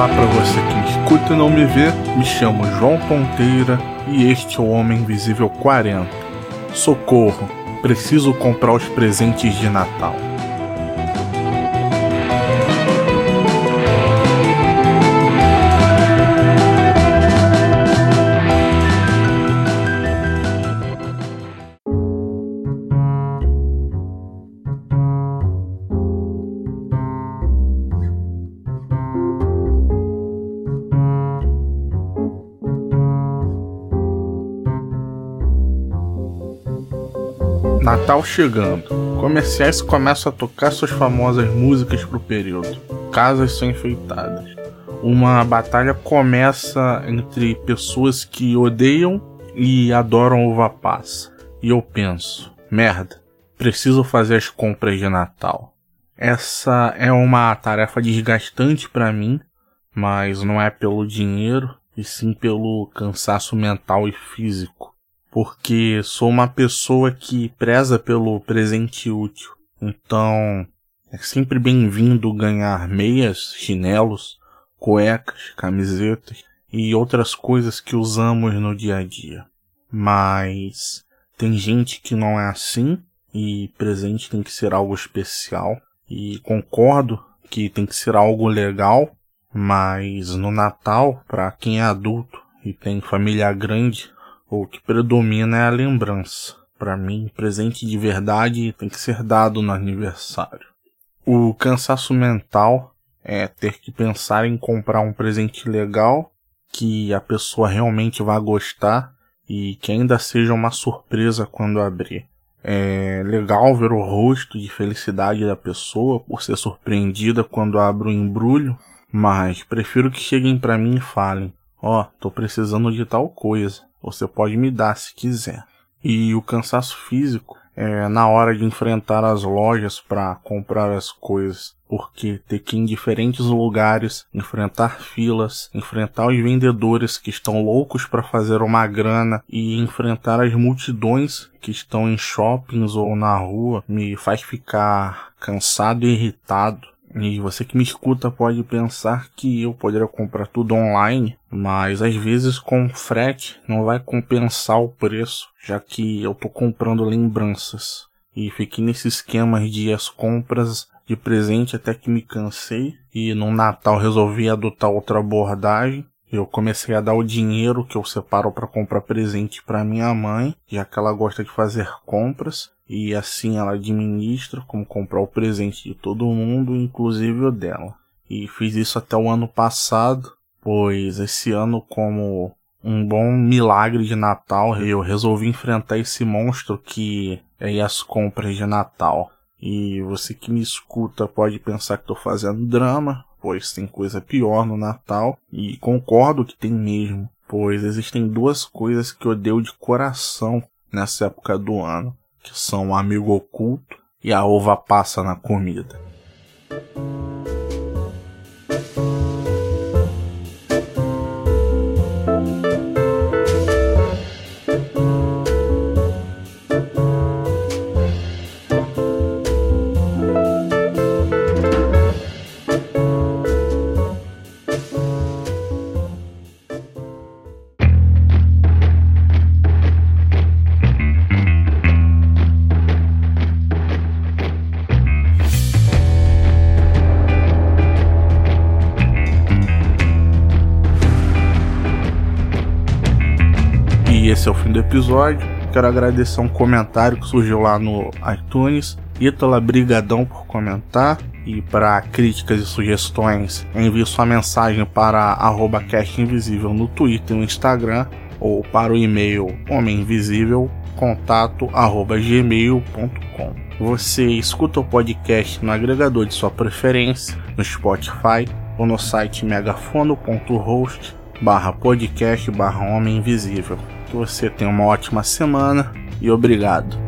Olá para você que me escuta e não me vê, me chamo João Ponteira e este é o Homem Invisível 40. Socorro, preciso comprar os presentes de Natal. Natal chegando. Comerciais começam a tocar suas famosas músicas pro período. Casas são enfeitadas. Uma batalha começa entre pessoas que odeiam e adoram uva passa. E eu penso, merda, preciso fazer as compras de Natal. Essa é uma tarefa desgastante para mim, mas não é pelo dinheiro, e sim pelo cansaço mental e físico porque sou uma pessoa que preza pelo presente útil. Então, é sempre bem-vindo ganhar meias, chinelos, cuecas, camisetas e outras coisas que usamos no dia a dia. Mas tem gente que não é assim e presente tem que ser algo especial. E concordo que tem que ser algo legal, mas no Natal, para quem é adulto e tem família grande, o que predomina é a lembrança. Para mim, presente de verdade tem que ser dado no aniversário. O cansaço mental é ter que pensar em comprar um presente legal que a pessoa realmente vai gostar e que ainda seja uma surpresa quando abrir. É legal ver o rosto de felicidade da pessoa por ser surpreendida quando abro o embrulho, mas prefiro que cheguem para mim e falem: Ó, oh, tô precisando de tal coisa. Você pode me dar se quiser. E o cansaço físico é na hora de enfrentar as lojas para comprar as coisas, porque ter que ir em diferentes lugares, enfrentar filas, enfrentar os vendedores que estão loucos para fazer uma grana e enfrentar as multidões que estão em shoppings ou na rua me faz ficar cansado e irritado. E você que me escuta pode pensar que eu poderia comprar tudo online, mas às vezes com frete não vai compensar o preço, já que eu tô comprando lembranças. E fiquei nesse esquema de as compras de presente até que me cansei e no Natal resolvi adotar outra abordagem. Eu comecei a dar o dinheiro que eu separo para comprar presente para minha mãe, já que ela gosta de fazer compras, e assim ela administra como comprar o presente de todo mundo, inclusive o dela. E fiz isso até o ano passado, pois esse ano, como um bom milagre de Natal, eu resolvi enfrentar esse monstro que é as compras de Natal. E você que me escuta pode pensar que estou fazendo drama, pois tem coisa pior no Natal, e concordo que tem mesmo, pois existem duas coisas que odeio de coração nessa época do ano que são o amigo oculto e a uva passa na comida. Esse é o fim do episódio. Quero agradecer um comentário que surgiu lá no iTunes. Ítala, brigadão por comentar. E para críticas e sugestões, envie sua mensagem para arroba Invisível no Twitter e no Instagram ou para o e-mail homeminvisível contato arroba gmail.com. Você escuta o podcast no agregador de sua preferência, no Spotify ou no site megafono.host barra podcast barra homem invisível. Que você tenha uma ótima semana e obrigado.